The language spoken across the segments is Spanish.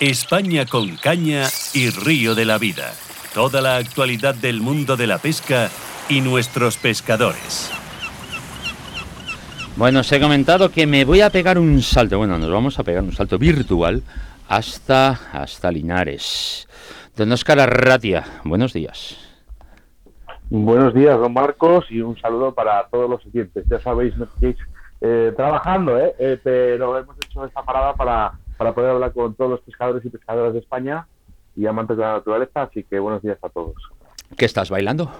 España con caña y río de la vida. Toda la actualidad del mundo de la pesca y nuestros pescadores. Bueno, os he comentado que me voy a pegar un salto. Bueno, nos vamos a pegar un salto virtual hasta, hasta Linares. Don Oscar Arratia, buenos días. Buenos días, don Marcos, y un saludo para todos los siguientes. Ya sabéis, no eh, trabajando, ¿eh? ¿eh? pero hemos hecho esta parada para para poder hablar con todos los pescadores y pescadoras de España y amantes de la naturaleza. Así que buenos días a todos. ¿Qué estás bailando?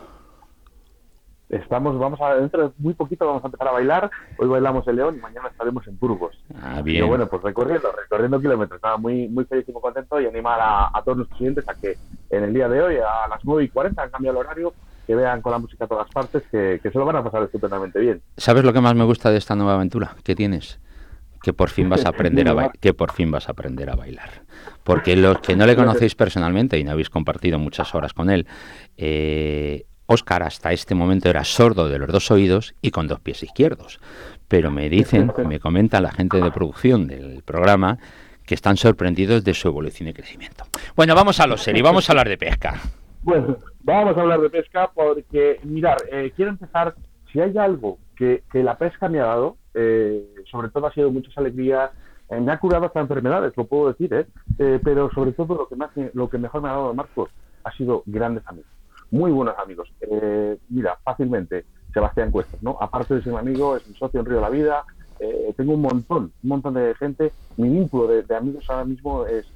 Estamos, vamos a, dentro de muy poquito vamos a empezar a bailar. Hoy bailamos el León y mañana estaremos en Burgos. Ah, bien. bueno, pues recorriendo, recorriendo kilómetros. Estaba muy, muy feliz y muy contento y animar a, todos nuestros clientes a que en el día de hoy, a las 9 y 40, han cambiado el horario, que vean con la música a todas partes, que, que se lo van a pasar estupendamente bien. ¿Sabes lo que más me gusta de esta nueva aventura que tienes? Que por fin vas a aprender a bailar, que por fin vas a aprender a bailar. Porque los que no le conocéis personalmente y no habéis compartido muchas horas con él, eh, Oscar hasta este momento era sordo de los dos oídos y con dos pies izquierdos. Pero me dicen, me comenta la gente de producción del programa, que están sorprendidos de su evolución y crecimiento. Bueno, vamos a lo serio, vamos a hablar de pesca. Bueno, vamos a hablar de pesca porque, mirar, eh, quiero empezar, si hay algo que, que la pesca me ha dado, eh, sobre todo ha sido muchas alegrías, eh, me ha curado hasta enfermedades, lo puedo decir, ¿eh? pero sobre todo lo que, más, lo que mejor me ha dado Marcos ha sido grandes amigos, muy buenos amigos. mira, fácilmente, Sebastián Cuestas, ¿no? Aparte de ser mi amigo, es mi socio en Río de la Vida, tengo un montón, un montón de gente. Mi vínculo de, amigos ahora mismo es,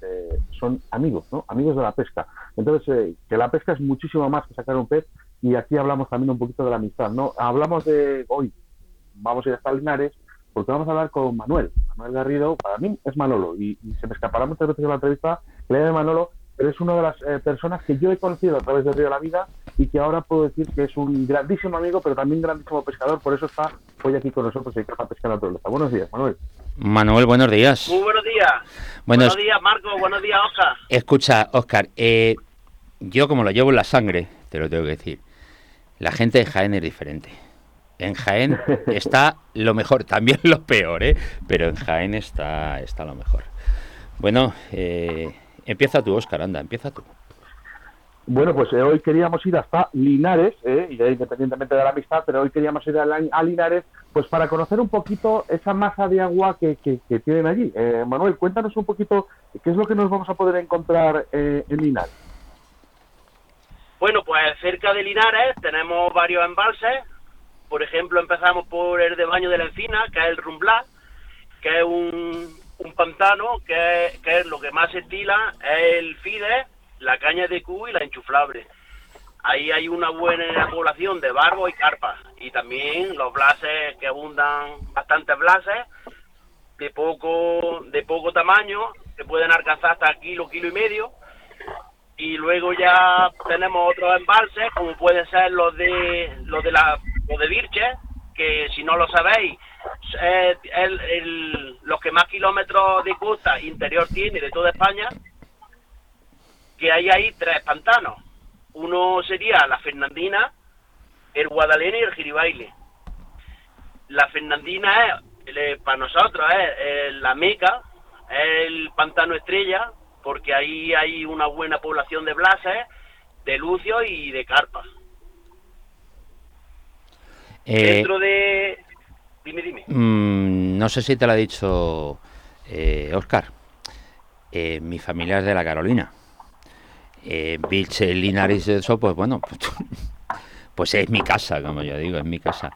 son amigos, ¿no? Amigos de la pesca. Entonces, que la pesca es muchísimo más que sacar un pez y aquí hablamos también un poquito de la amistad, ¿no? Hablamos de hoy, vamos a ir hasta Linares porque vamos a hablar con Manuel. Manuel Garrido, para mí es Manolo, y, se me escapará muchas veces en la entrevista le de Manolo, pero es una de las eh, personas que yo he conocido a través del Río de la Vida y que ahora puedo decir que es un grandísimo amigo, pero también grandísimo pescador, por eso está hoy aquí con nosotros en Caja Pesca Naturaleza. Buenos días, Manuel. Manuel, buenos días. Muy buenos días. Buenos, días, Marco. Buenos días, Oscar. Escucha, Oscar, eh, yo como lo llevo en la sangre, te lo tengo que decir, la gente de Jaén es diferente. En Jaén está lo mejor, también lo peor, ¿eh? pero en Jaén está, está lo mejor. Bueno, eh, empieza tú, Óscar, anda, empieza tú. Bueno, pues eh, hoy queríamos ir hasta Linares, eh, independientemente de la amistad, pero hoy queríamos ir a, Linares pues para conocer un poquito esa masa de agua que, tienen allí. Eh, Manuel, cuéntanos un poquito qué es lo que nos vamos a poder encontrar en Linares. Bueno, pues cerca de Linares tenemos varios embalses, por ejemplo, empezamos por el de Baño de la Encina, que es el Rumblá, que es un, pantano, que es, lo que más se estila, es el FIDE, la caña de Q y la enchuflable. Ahí hay una buena población de barbo y carpa, y también los blases, que abundan bastantes blases, de poco, de poco tamaño, que pueden alcanzar hasta kilo, kilo y medio, y luego ya tenemos otros embalses como pueden ser los de los de la de Virche, que si no lo sabéis, es el, los que más kilómetros de costa interior tiene de toda España, que hay ahí tres pantanos. Uno sería la Fernandina, el Guadalena y el Giribaile. La Fernandina es, para nosotros, es, la meca, es el pantano estrella, porque ahí hay una buena población de blases, de lucio y de carpas. Eh, Dentro de... Dime, dime. Mm, no sé si te lo ha dicho eh, Oscar. Eh, mi familia es de la Carolina. Eh, Vilche, Linares, eso, pues bueno, pues, pues, es mi casa, como yo digo, es mi casa.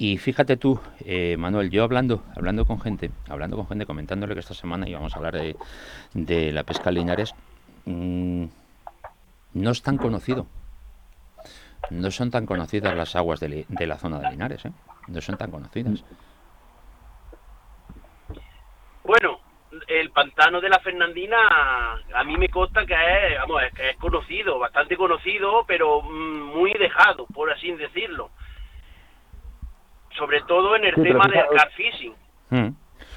Y fíjate tú, eh, Manuel, yo hablando, hablando con gente, hablando con gente, comentándole que esta semana íbamos a hablar de, la pesca Linares, mm, no es tan conocido no son tan conocidas las aguas de, la zona de Linares, ¿eh? No son tan conocidas. Bueno, el pantano de la Fernandina a mí me consta que es, vamos, es, conocido, bastante conocido, pero mm, muy dejado, por así decirlo. Sobre todo en el tema del car fishing. Mm.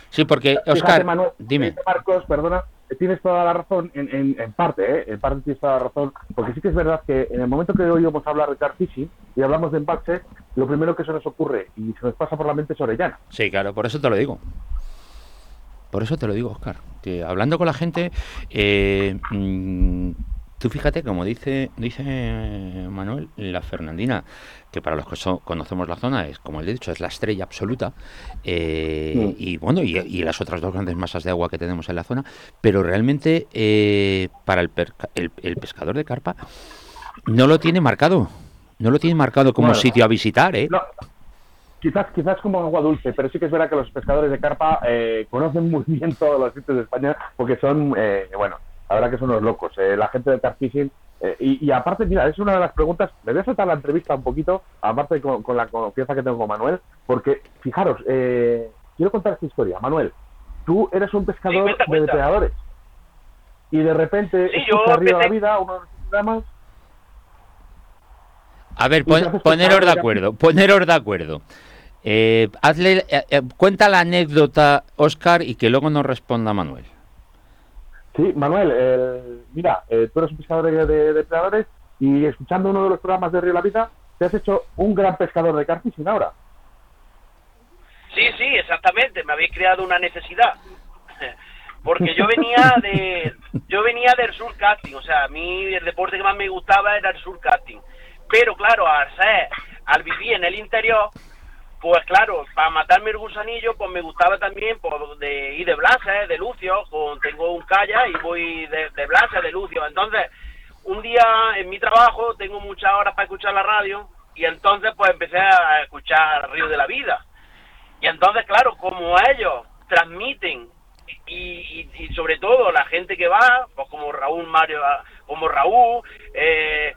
Sí, porque, Oscar, dime. Marcos, perdona, tienes toda la razón, en, en, parte, ¿eh? en parte tienes toda la razón, porque sí que es verdad que en el momento que hoy vamos a hablar de car fishing y hablamos de embalse, lo primero que se nos ocurre y se nos pasa por la mente es Orellana. Sí, claro, por eso te lo digo. Por eso te lo digo, Oscar, que hablando con la gente, eh, mm, tú fíjate, como dice, dice Manuel, la Fernandina, que para los que conocemos la zona es, como he dicho, es la estrella absoluta, eh, mm. y bueno, y, las otras dos grandes masas de agua que tenemos en la zona, pero realmente eh, para el, pescador de carpa no lo tiene marcado, no lo tiene marcado como sitio a visitar, ¿eh? quizás, quizás como agua dulce, pero sí que es verdad que los pescadores de carpa eh, conocen muy bien todos los sitios de España porque son, eh, bueno, la verdad que son unos locos. Eh, la gente de carfishing y, aparte, mira, es una de las preguntas, me voy a saltar la entrevista un poquito, aparte con, la confianza que tengo con Manuel, porque fijaros, quiero contar esta historia. Manuel, tú eres un pescador de depredadores y de repente sí, yo arriba la vida, uno de los programas... A ver, poneros de acuerdo, poneros de acuerdo. Eh, hazle, eh, eh, cuenta la anécdota, Oscar, y que luego nos responda Manuel. Sí, Manuel, mira, tú eres un pescador de, depredadores y escuchando uno de los programas de Río La Vida, te has hecho un gran pescador de carfishing ahora. Sí, sí, exactamente, me habéis creado una necesidad. Porque yo venía de yo venía del surcasting, o sea, a mí el deporte que más me gustaba era el surcasting. Pero claro, al ser, al vivir en el interior, pues claro, para matarme el gusanillo, pues me gustaba también pues, de ir de Blasa, de Lucio, con, tengo un calla y voy de, de de Lucio. Entonces, un día en mi trabajo tengo muchas horas para escuchar la radio y entonces pues empecé a escuchar Río de la Vida. Y entonces, claro, como ellos transmiten y, y, sobre todo la gente que va, pues como Raúl Mario, como Raúl, eh,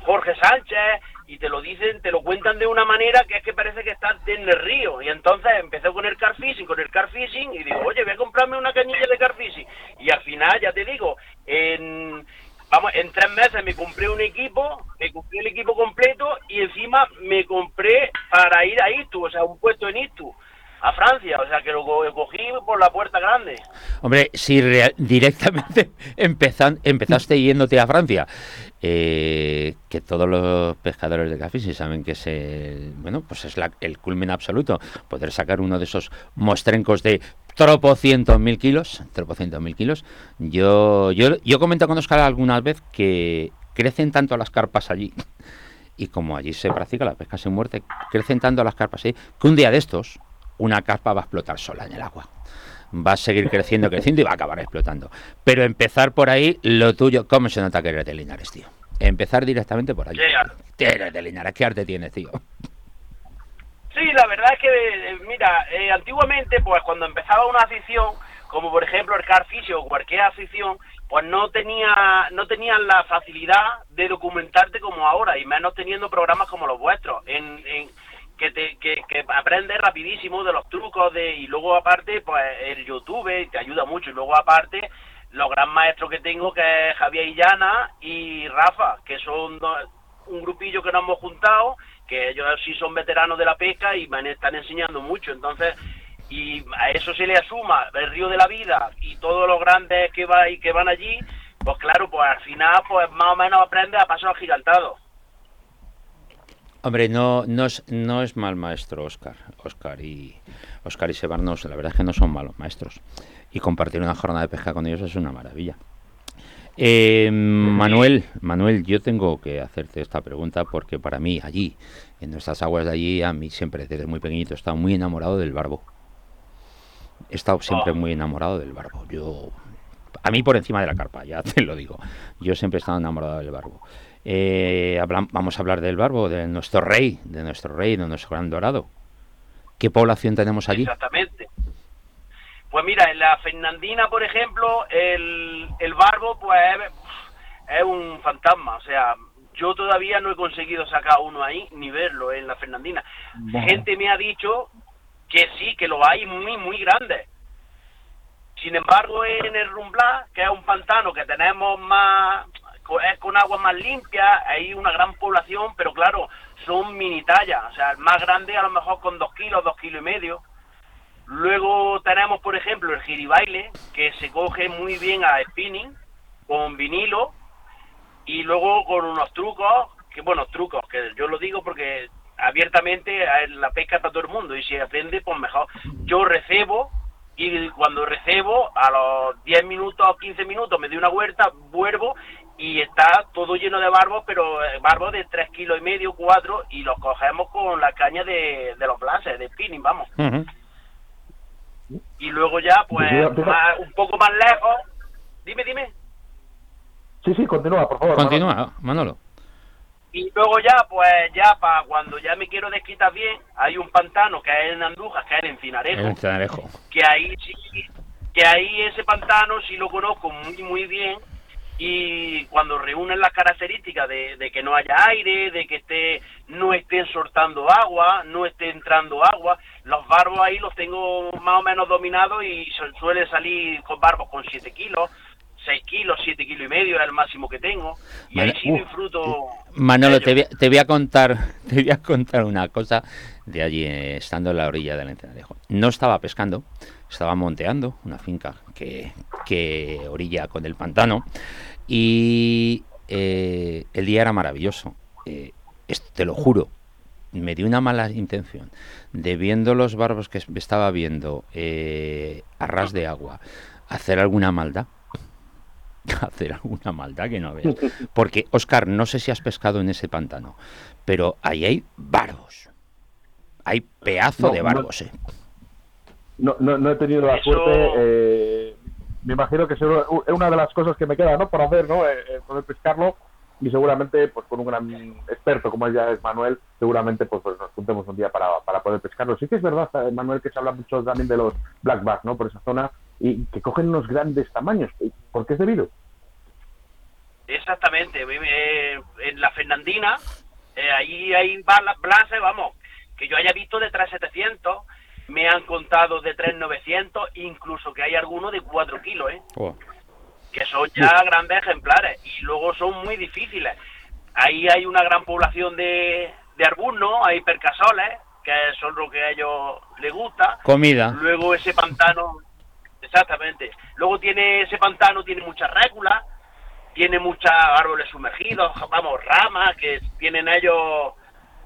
Jorge Sánchez, y te lo dicen, te lo cuentan de una manera que es que parece que estás en el río. Y entonces empecé con el car fishing, con el car fishing, y digo, oye, voy a comprarme una cañilla de car fishing. Y al final, ya te digo, en, vamos, en tres meses me compré un equipo, me compré el equipo completo y encima me compré para ir a Itu, o sea, un puesto en Itu a Francia, o sea que lo cogí por la puerta grande. Hombre, si directamente empezan, empezaste yéndote a Francia, eh, que todos los pescadores de café sí saben que es el, bueno, pues es el culmen absoluto, poder sacar uno de esos mostrencos de tropocientos mil kilos, tropocientos mil kilos. Yo, yo, yo comento con Oscar alguna vez que crecen tanto las carpas allí y como allí se practica la pesca sin muerte, crecen tanto las carpas allí que un día de estos una carpa va a explotar sola en el agua. Va a seguir creciendo, creciendo y va a acabar explotando. Pero empezar por ahí, lo tuyo, ¿cómo se nota que eres de Linares, tío? Empezar directamente por ahí. Eres de Linares, ¿qué arte tienes, tío? Sí, la verdad es que, eh, mira, eh, antiguamente, pues cuando empezaba una afición, como por ejemplo el car o cualquier afición, pues no tenía no tenían la facilidad de documentarte como ahora, y menos teniendo programas como los vuestros. en, que te que, que aprendes rapidísimo de los trucos de y luego aparte pues el YouTube te ayuda mucho. Y luego aparte los gran maestros que tengo que es Javier Illana y Rafa que son un grupillo que nos hemos juntado que ellos sí son veteranos de la pesca y me están enseñando mucho. Entonces y a eso se le asuma el río de la vida y todos los grandes que va y que van allí pues claro pues al final pues más o menos aprendes a pasos agigantados Hombre, no, no, es, no es mal maestro Oscar. Oscar y Oscar y Sebarnos, la verdad es que no son malos maestros. Y compartir una jornada de pesca con ellos es una maravilla. Eh, Manuel, Manuel, yo tengo que hacerte esta pregunta porque para mí allí, en nuestras aguas de allí, a mí siempre desde muy pequeñito he estado muy enamorado del barbo. He estado siempre ah. muy enamorado del barbo. Yo, a mí por encima de la carpa, ya te lo digo. Yo siempre he estado enamorado del barbo. Eh, vamos a hablar del barbo, de nuestro rey, de nuestro rey, de nuestro gran dorado. ¿Qué población tenemos allí? Exactamente. Pues mira, en la Fernandina, por ejemplo, el, el barbo pues es, un fantasma. O sea, yo todavía no he conseguido sacar uno ahí ni verlo en la Fernandina. Gente me ha dicho que sí, que lo hay muy, muy grande. Sin embargo, en el Rumblá, que es un pantano que tenemos más, es con agua más limpia, hay una gran población, pero claro, son mini tallas, o sea, el más grande a lo mejor con dos kilos, dos kilos y medio. Luego tenemos, por ejemplo, el giribaile, que se coge muy bien a spinning, con vinilo, y luego con unos trucos, que bueno, trucos, que yo lo digo porque abiertamente la pesca para todo el mundo, y si aprende, pues mejor. Yo recebo y cuando recebo, a los 10 minutos o 15 minutos me doy una huerta, vuelvo y está todo lleno de barbos, pero eh, barbos de 3 kilos y medio, 4, y los cogemos con la caña de, de los blases, de spinning, vamos. Y luego ya, pues, más- un poco más lejos. Dime, dime. Sí, sí, continúa, por favor. Manolo. Continúa, Manolo. Y luego ya, pues ya para cuando ya me quiero desquitar bien, hay un pantano que es en Andújar, que es en Encinarejo, El Encinarejo. que ahí sí, que ahí ese pantano sí lo conozco muy muy bien y cuando reúnen las características de, de que no haya aire, de que esté no estén soltando agua, no esté entrando agua, los barbos ahí los tengo más o menos dominados y su- suele salir con barbos con 7 kilos, 6 kilos, 7 kilos y medio es el máximo que tengo y ahí Vale. sí Uf. disfruto. Manolo, de te voy, a- te voy a contar, te voy a contar una cosa de allí, eh, estando en la orilla del Encinarejo. No estaba pescando, estaba monteando una finca que, que orilla con el pantano y eh, el día era maravilloso. Eh, te lo juro, me dio una mala intención de viendo los barbos que estaba viendo eh, a ras de agua hacer alguna maldad. hacer alguna maldad que no veas. Porque, Oscar, no sé si has pescado en ese pantano, pero ahí hay barbos. Hay pedazo No, de no. barbos, eh. No, no, no he tenido la Eso- suerte. eh, me imagino que es una de las cosas que me queda, ¿no? Por hacer, ¿no? Eh, eh, poder pescarlo y seguramente, pues con un gran experto como ya es Manuel, seguramente pues, pues nos juntemos un día para, para poder pescarlo. Sí que es verdad, eh, Manuel, que se habla mucho también de los black bass, ¿no? Por esa zona y que cogen unos grandes tamaños. ¿Por qué es debido? Exactamente, en la Fernandina, eh, ahí hay bala- blases, vamos, que yo haya visto de 3.700, me han contado de 3.900, incluso que hay algunos de 4 kilos, ¿eh? Oh. que son ya grandes ejemplares y luego son muy difíciles. Ahí hay una gran población de, de arbusnos, hay percasoles, que son lo que a ellos les gusta. Comida. Luego ese pantano, exactamente. Luego tiene ese pantano, tiene muchas réculas, tiene muchos árboles sumergidos, vamos, ramas que tienen ellos,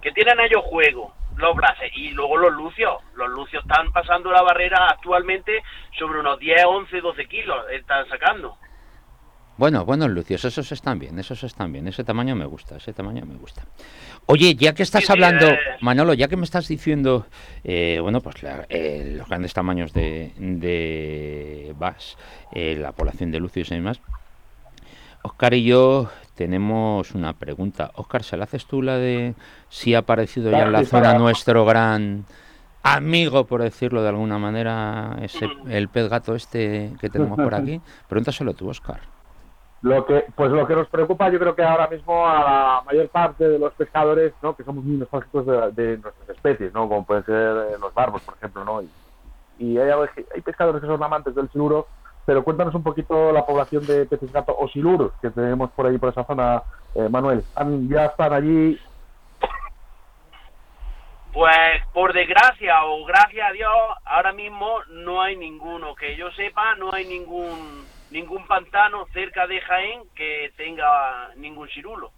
que tienen ellos juego, los blases. Y luego los lucios, los lucios están pasando la barrera actualmente sobre unos 10, 11, 12 kilos, están sacando. Bueno, bueno, Lucios, esos están bien, esos están bien. Ese tamaño me gusta, ese tamaño me gusta. Oye, ya que estás Sí, hablando, eh. Manolo, ya que me estás diciendo, eh, bueno, pues la- eh, los grandes tamaños de, de Bass, eh, la población de Lucios y demás, Oscar y yo tenemos una pregunta. Oscar, ¿se la haces tú la de si ha aparecido ya en la zona para- nuestro gran amigo, por decirlo de alguna manera, ese, el pez gato este que tenemos por aquí? Pregúntaselo tú, Oscar. Lo que, pues lo que nos preocupa, yo creo que ahora mismo a la mayor parte de los pescadores, ¿no? Que somos muy nostálgicos de, de nuestras especies, ¿no? Como pueden ser eh, los barbos, por ejemplo, ¿no? Y, y hay, hay pescadores que son amantes del siluro, pero cuéntanos un poquito la población de peces gato o siluros que tenemos por ahí, por esa zona, eh, Manuel. ¿Han- ¿Ya están allí? Pues por desgracia o gracias a Dios, ahora mismo no hay ninguno. Que yo sepa, no hay ningún ningún pantano cerca de Jaén que tenga ningún cirulo.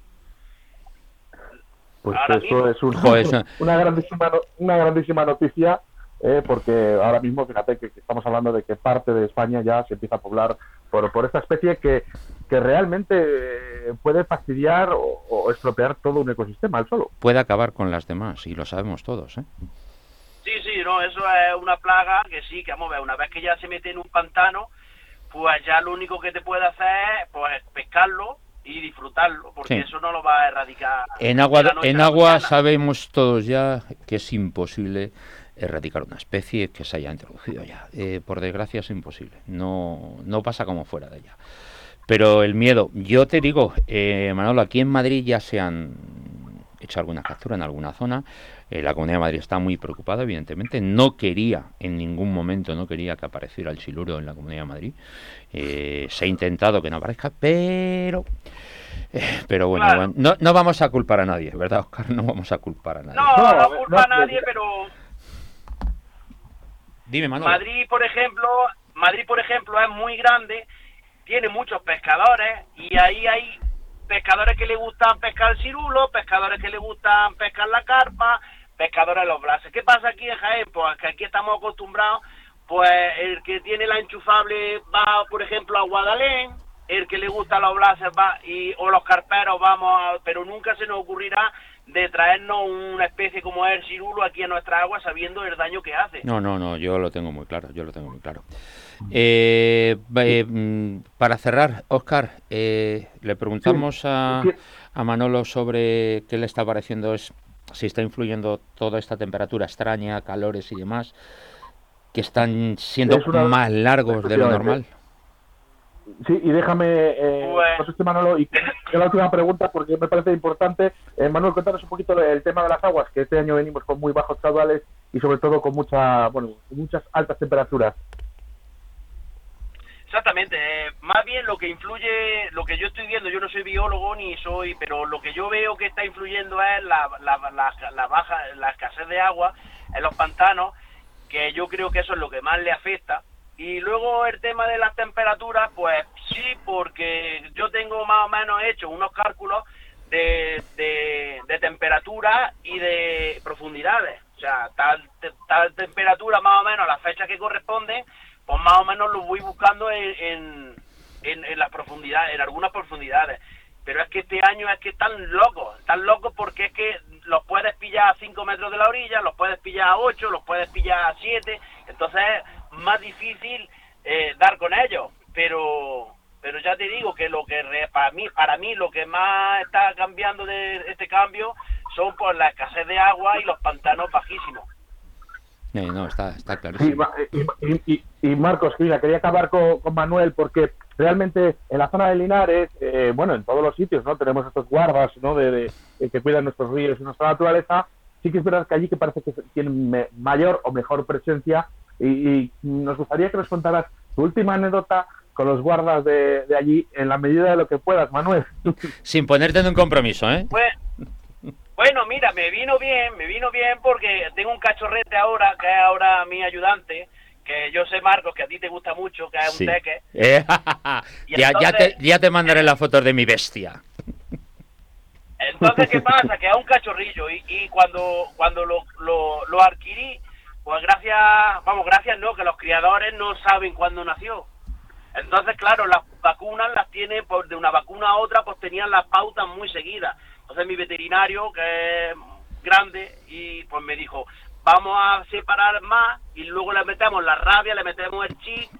Pues Ahora eso mismo. es un- Joder, eso- una, grandísima, una grandísima noticia, eh, porque ahora mismo, fíjate que, que estamos hablando de que parte de España ya se empieza a poblar por, por esta especie que, que realmente puede fastidiar o, o estropear todo un ecosistema al solo. Puede acabar con las demás, y lo sabemos todos, ¿eh? Sí, sí, no, eso es una plaga que sí, que vamos a ver, una vez que ya se mete en un pantano, pues ya lo único que te puede hacer es pues, pescarlo y disfrutarlo, porque Sí. eso no lo va a erradicar. En agua, en agua mañana. sabemos todos ya que es imposible erradicar una especie que se haya introducido ya. Eh, por desgracia es imposible. No, no pasa como fuera de ella. Pero el miedo, yo te digo, eh, Manolo, aquí en Madrid ya se han hecho alguna captura en alguna zona. Eh, la Comunidad de Madrid está muy preocupada, evidentemente. No quería, en ningún momento, no quería que apareciera el siluro en la Comunidad de Madrid. Eh, se ha intentado que no aparezca, pero... eh, pero bueno, Claro. bueno, no, no vamos a culpar a nadie, ¿verdad, Oscar? No vamos a culpar a nadie. No, No, culpa a nadie, pero Madrid, por ejemplo, Madrid, por ejemplo, es muy grande, tiene muchos pescadores y ahí hay pescadores que le gustan pescar cirulo, pescadores que le gustan pescar la carpa, pescadores los blases. ¿Qué pasa aquí en Jaén? Pues que aquí estamos acostumbrados pues el que tiene la enchufable va, por ejemplo, a Guadalén, el que le gusta los blazers va y o los carperos vamos, a, pero nunca se nos ocurrirá de traernos una especie como el cirulo aquí a nuestra agua sabiendo el daño que hace. No, no, no, yo lo tengo muy claro, yo lo tengo muy claro. Eh, eh, mm, para cerrar, Oscar, eh, le preguntamos a, a, Manolo sobre qué le está pareciendo, es, si está influyendo toda esta temperatura extraña, calores y demás, que están siendo más largos de lo normal. Sí, y déjame, eh, Manolo, y la última pregunta porque me parece importante. Eh, Manuel, cuéntanos un poquito el tema de las aguas, que este año venimos con muy bajos caudales y sobre todo con mucha, bueno, muchas altas temperaturas. Exactamente, eh, más bien lo que influye, lo que yo estoy viendo, yo no soy biólogo ni soy, pero lo que yo veo que está influyendo es la, la, la baja, la escasez de agua en los pantanos, que yo creo que eso es lo que más le afecta y luego el tema de las temperaturas, pues sí, porque yo tengo más o menos hecho unos cálculos de, de, temperatura y de profundidades. O sea, tal, tal temperatura más o menos a la fecha que corresponde, pues más o menos lo voy buscando en, en, en, las profundidades, en algunas profundidades. Pero es que este año es que están locos, están locos porque es que los puedes pillar a 5 metros de la orilla, los puedes pillar a 8, los puedes pillar a 7, entonces más difícil eh, dar con ellos, pero pero ya te digo que lo que para mí para mí lo que más está cambiando de este cambio son por la escasez de agua y los pantanos bajísimos. no, está, está y, Marcos, mira, quería acabar con, Manuel porque realmente en la zona de Linares, eh, bueno, en todos los sitios, ¿no? Tenemos estos guardas, ¿no? De, que cuidan nuestros ríos y nuestra naturaleza. Sí que es verdad que allí que parece que tienen mayor o mejor presencia y, nos gustaría que nos contaras tu última anécdota con los guardas de, allí en la medida de lo que puedas, Manuel. Sin ponerte en un compromiso, ¿eh? Bueno, mira, me vino bien, me vino bien porque tengo un cachorrete ahora, que es ahora mi ayudante, que yo sé, Marcos, que a ti te gusta mucho, que es un teque. Eh, ya, ya, te, ya te mandaré las fotos de mi bestia. Entonces, ¿qué pasa? Que es un cachorrillo y, y cuando, cuando lo, lo, lo adquirí, pues gracias, vamos, gracias no, que los criadores no saben cuándo nació. Entonces, claro, las vacunas las tiene, pues de una vacuna a otra, pues tenían las pautas muy seguidas. Entonces mi veterinario, que es grande, y pues me dijo, vamos a separar más y luego le metemos la rabia, le metemos el chip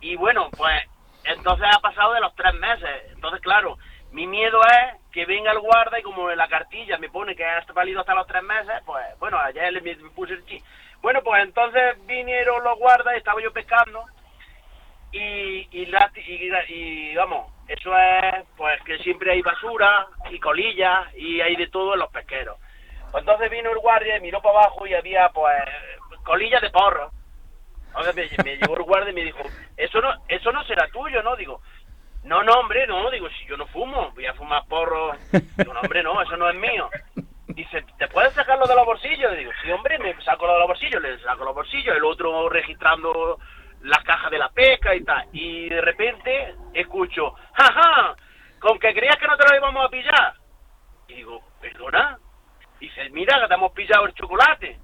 y bueno, pues entonces ha pasado de los tres meses. Entonces, claro, mi miedo es que venga el guarda y como en la cartilla me pone que ha válido hasta los tres meses, pues bueno, ayer le puse el chip. Bueno, pues entonces vinieron los guardas, estaba yo pescando y, y, y, vamos, eso es pues que siempre hay basura y colillas y hay de todo en los pesqueros. Pues entonces vino el guardia y miró para abajo y había pues colillas de porro. Entonces me, me llegó el guardia y me dijo, eso no, eso no será tuyo, ¿no? Digo, no, no, hombre, no, digo, si yo no fumo, voy a fumar porro. Digo, no, hombre, no, eso no es mío. Dice, ¿te puedes sacarlo de los bolsillos? digo, sí, hombre, me saco de los bolsillos, le saco los bolsillos, el otro registrando las cajas de la pesca y tal. Y de repente escucho, jaja, con que creías que no te lo íbamos a pillar. Y digo, ¿perdona? Dice, mira, que te hemos pillado el chocolate.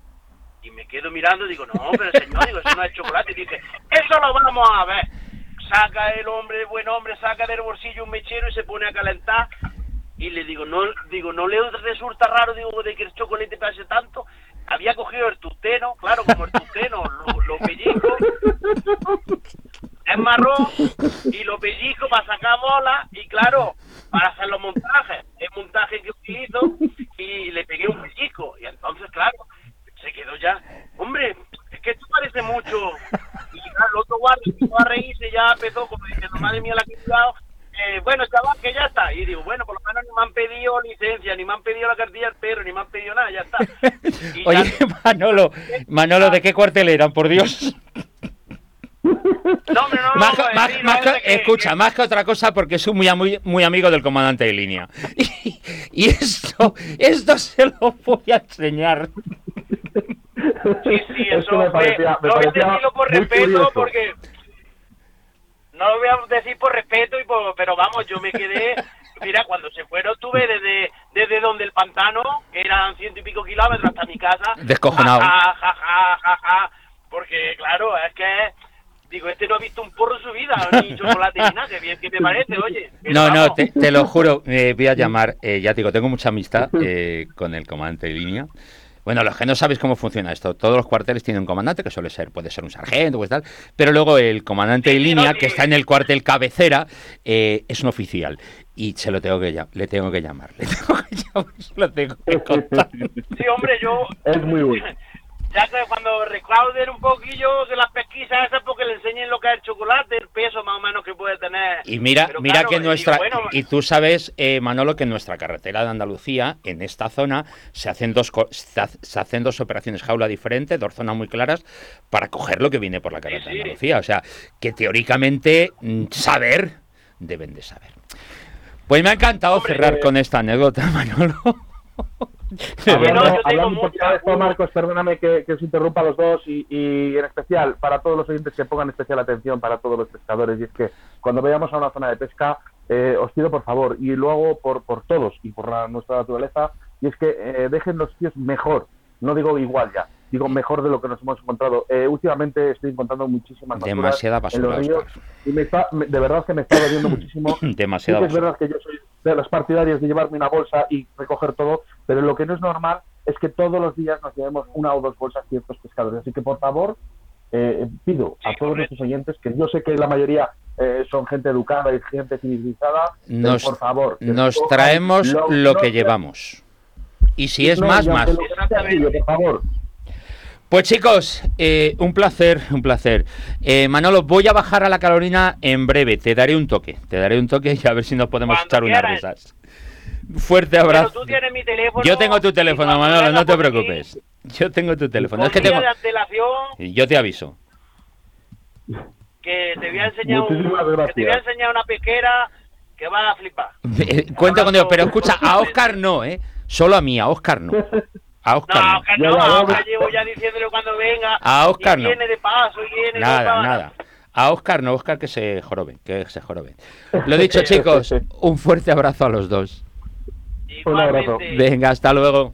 Y me quedo mirando y digo, no, pero señor, digo, eso no es chocolate. Y dice, eso lo vamos a ver. Saca el hombre, buen hombre, saca del bolsillo un mechero y se pone a calentar y le digo, no, digo, no le resulta raro, digo, de que el chocolate pase tanto. Había cogido el tusteno, claro, como el tusteno, los lo es marrón, y lo pellizco para sacar bola, y claro, para hacer los montajes, el montaje que utilizo, y le pegué un pellizco, y entonces, claro, se quedó ya, hombre, es que esto parece mucho, y claro, el otro guardia empezó a reírse, ya empezó como diciendo, madre mía, la que he eh, bueno, chaval, que ya está. Y digo, bueno, por lo menos ni me han pedido licencia, ni me han pedido la cartilla del perro, ni me han pedido nada, ya está. Oye, Manolo, Manolo, ¿de qué cuartel eran, por Dios? No, hombre, no, más, más, escucha, más que otra cosa porque soy muy, muy, muy amigo del comandante de línea. Y, esto, esto se lo voy a enseñar. Sí, sí, eso me parecía, me, no por respeto, porque no lo voy a decir por respeto, y pero vamos, yo me quedé, mira, cuando se fueron tuve desde, desde donde el pantano, que eran ciento y pico kilómetros hasta mi casa, descojonado. Ja, ja, ja, ja, porque claro, es que digo, este no ha visto un porro en su vida, ni chocolate ni nada, que bien que te parece, oye. No, no, te, te lo juro, eh, voy a llamar, eh, ya te digo, tengo mucha amistad eh, con el comandante de línea. Bueno, los que no sabéis cómo funciona esto, todos los cuarteles tienen un comandante, que suele ser, puede ser un sargento o tal, pero luego el comandante de Sí, línea, no, sí. que está en el cuartel cabecera, eh, es un oficial. Y se lo tengo que llamar, le tengo que llamar, le tengo que llamar, se lo tengo que contar. Sí, hombre, yo... Es muy bueno. Ya que cuando recauden un poquillo de las pesquisas esas, porque le enseñen lo que es el chocolate, el peso más o menos que puede tener. Y mira, Pero mira claro, que y nuestra bueno, y tú sabes, eh, Manolo, que en nuestra carretera de Andalucía, en esta zona, se hacen dos co- se ha- se hacen dos operaciones jaula diferentes, dos zonas muy claras, para coger lo que viene por la carretera sí. de Andalucía. O sea, que teóricamente mm, saber deben de saber. Pues me ha encantado Hombre, cerrar eh, con esta anécdota, Manolo. Hablando- no, hablando un poquito mucha- de esto, Marcos, perdóname que, que os interrumpa a los dos y, y en especial para todos los oyentes que pongan especial atención para todos los pescadores. Y es que cuando vayamos a una zona de pesca eh, os pido por favor y lo hago por, por todos y por la- nuestra naturaleza y es que eh, dejen los tíos mejor, no digo igual ya, digo mejor de lo que nos hemos encontrado. Eh, últimamente estoy encontrando muchísimas basuras Demasiada en basura, los ríos y me está, me- de verdad que me está doliendo muchísimo Sí Demasiado. que es verdad que yo soy de los partidarios de llevarme una bolsa y recoger todo, pero lo que no es normal es que todos los días nos llevemos una o dos bolsas ciertos pescadores. Así que, por favor, eh, pido a todos nuestros oyentes, que yo sé que la mayoría eh, son gente educada y gente civilizada, pero Nos, por favor, que nos traemos lo, no que sea- llevamos. Y si es no, más, más. lo que sea tuyo, por favor. Pues chicos, eh, un placer, un placer. Eh, Manolo, voy a bajar a la Carolina en breve. Te daré un toque, te daré un toque y a ver si nos podemos Cuando echar unas risas. Fuerte Pero abrazo. tú tienes mi teléfono. Yo tengo tu teléfono, Manolo, no te preocupes. Yo tengo tu teléfono. con Es que tengo. Yo te aviso. que te voy a enseñar un- que te voy a enseñar una pesquera que vas a flipar. Eh, Cuenta con Dios, pero escucha, a Oscar no, ¿eh? Solo a mí, a Oscar no. A Oscar No, no. Oscar, no, a. Oscar llevo ya diciéndole cuando venga. A Oscar y no. viene de paso, y viene Nada, para- nada. A Oscar no, Oscar que se joroben, que se joroben. Lo dicho, chicos, un fuerte abrazo a los dos. Un abrazo. Igualmente. Venga, hasta luego.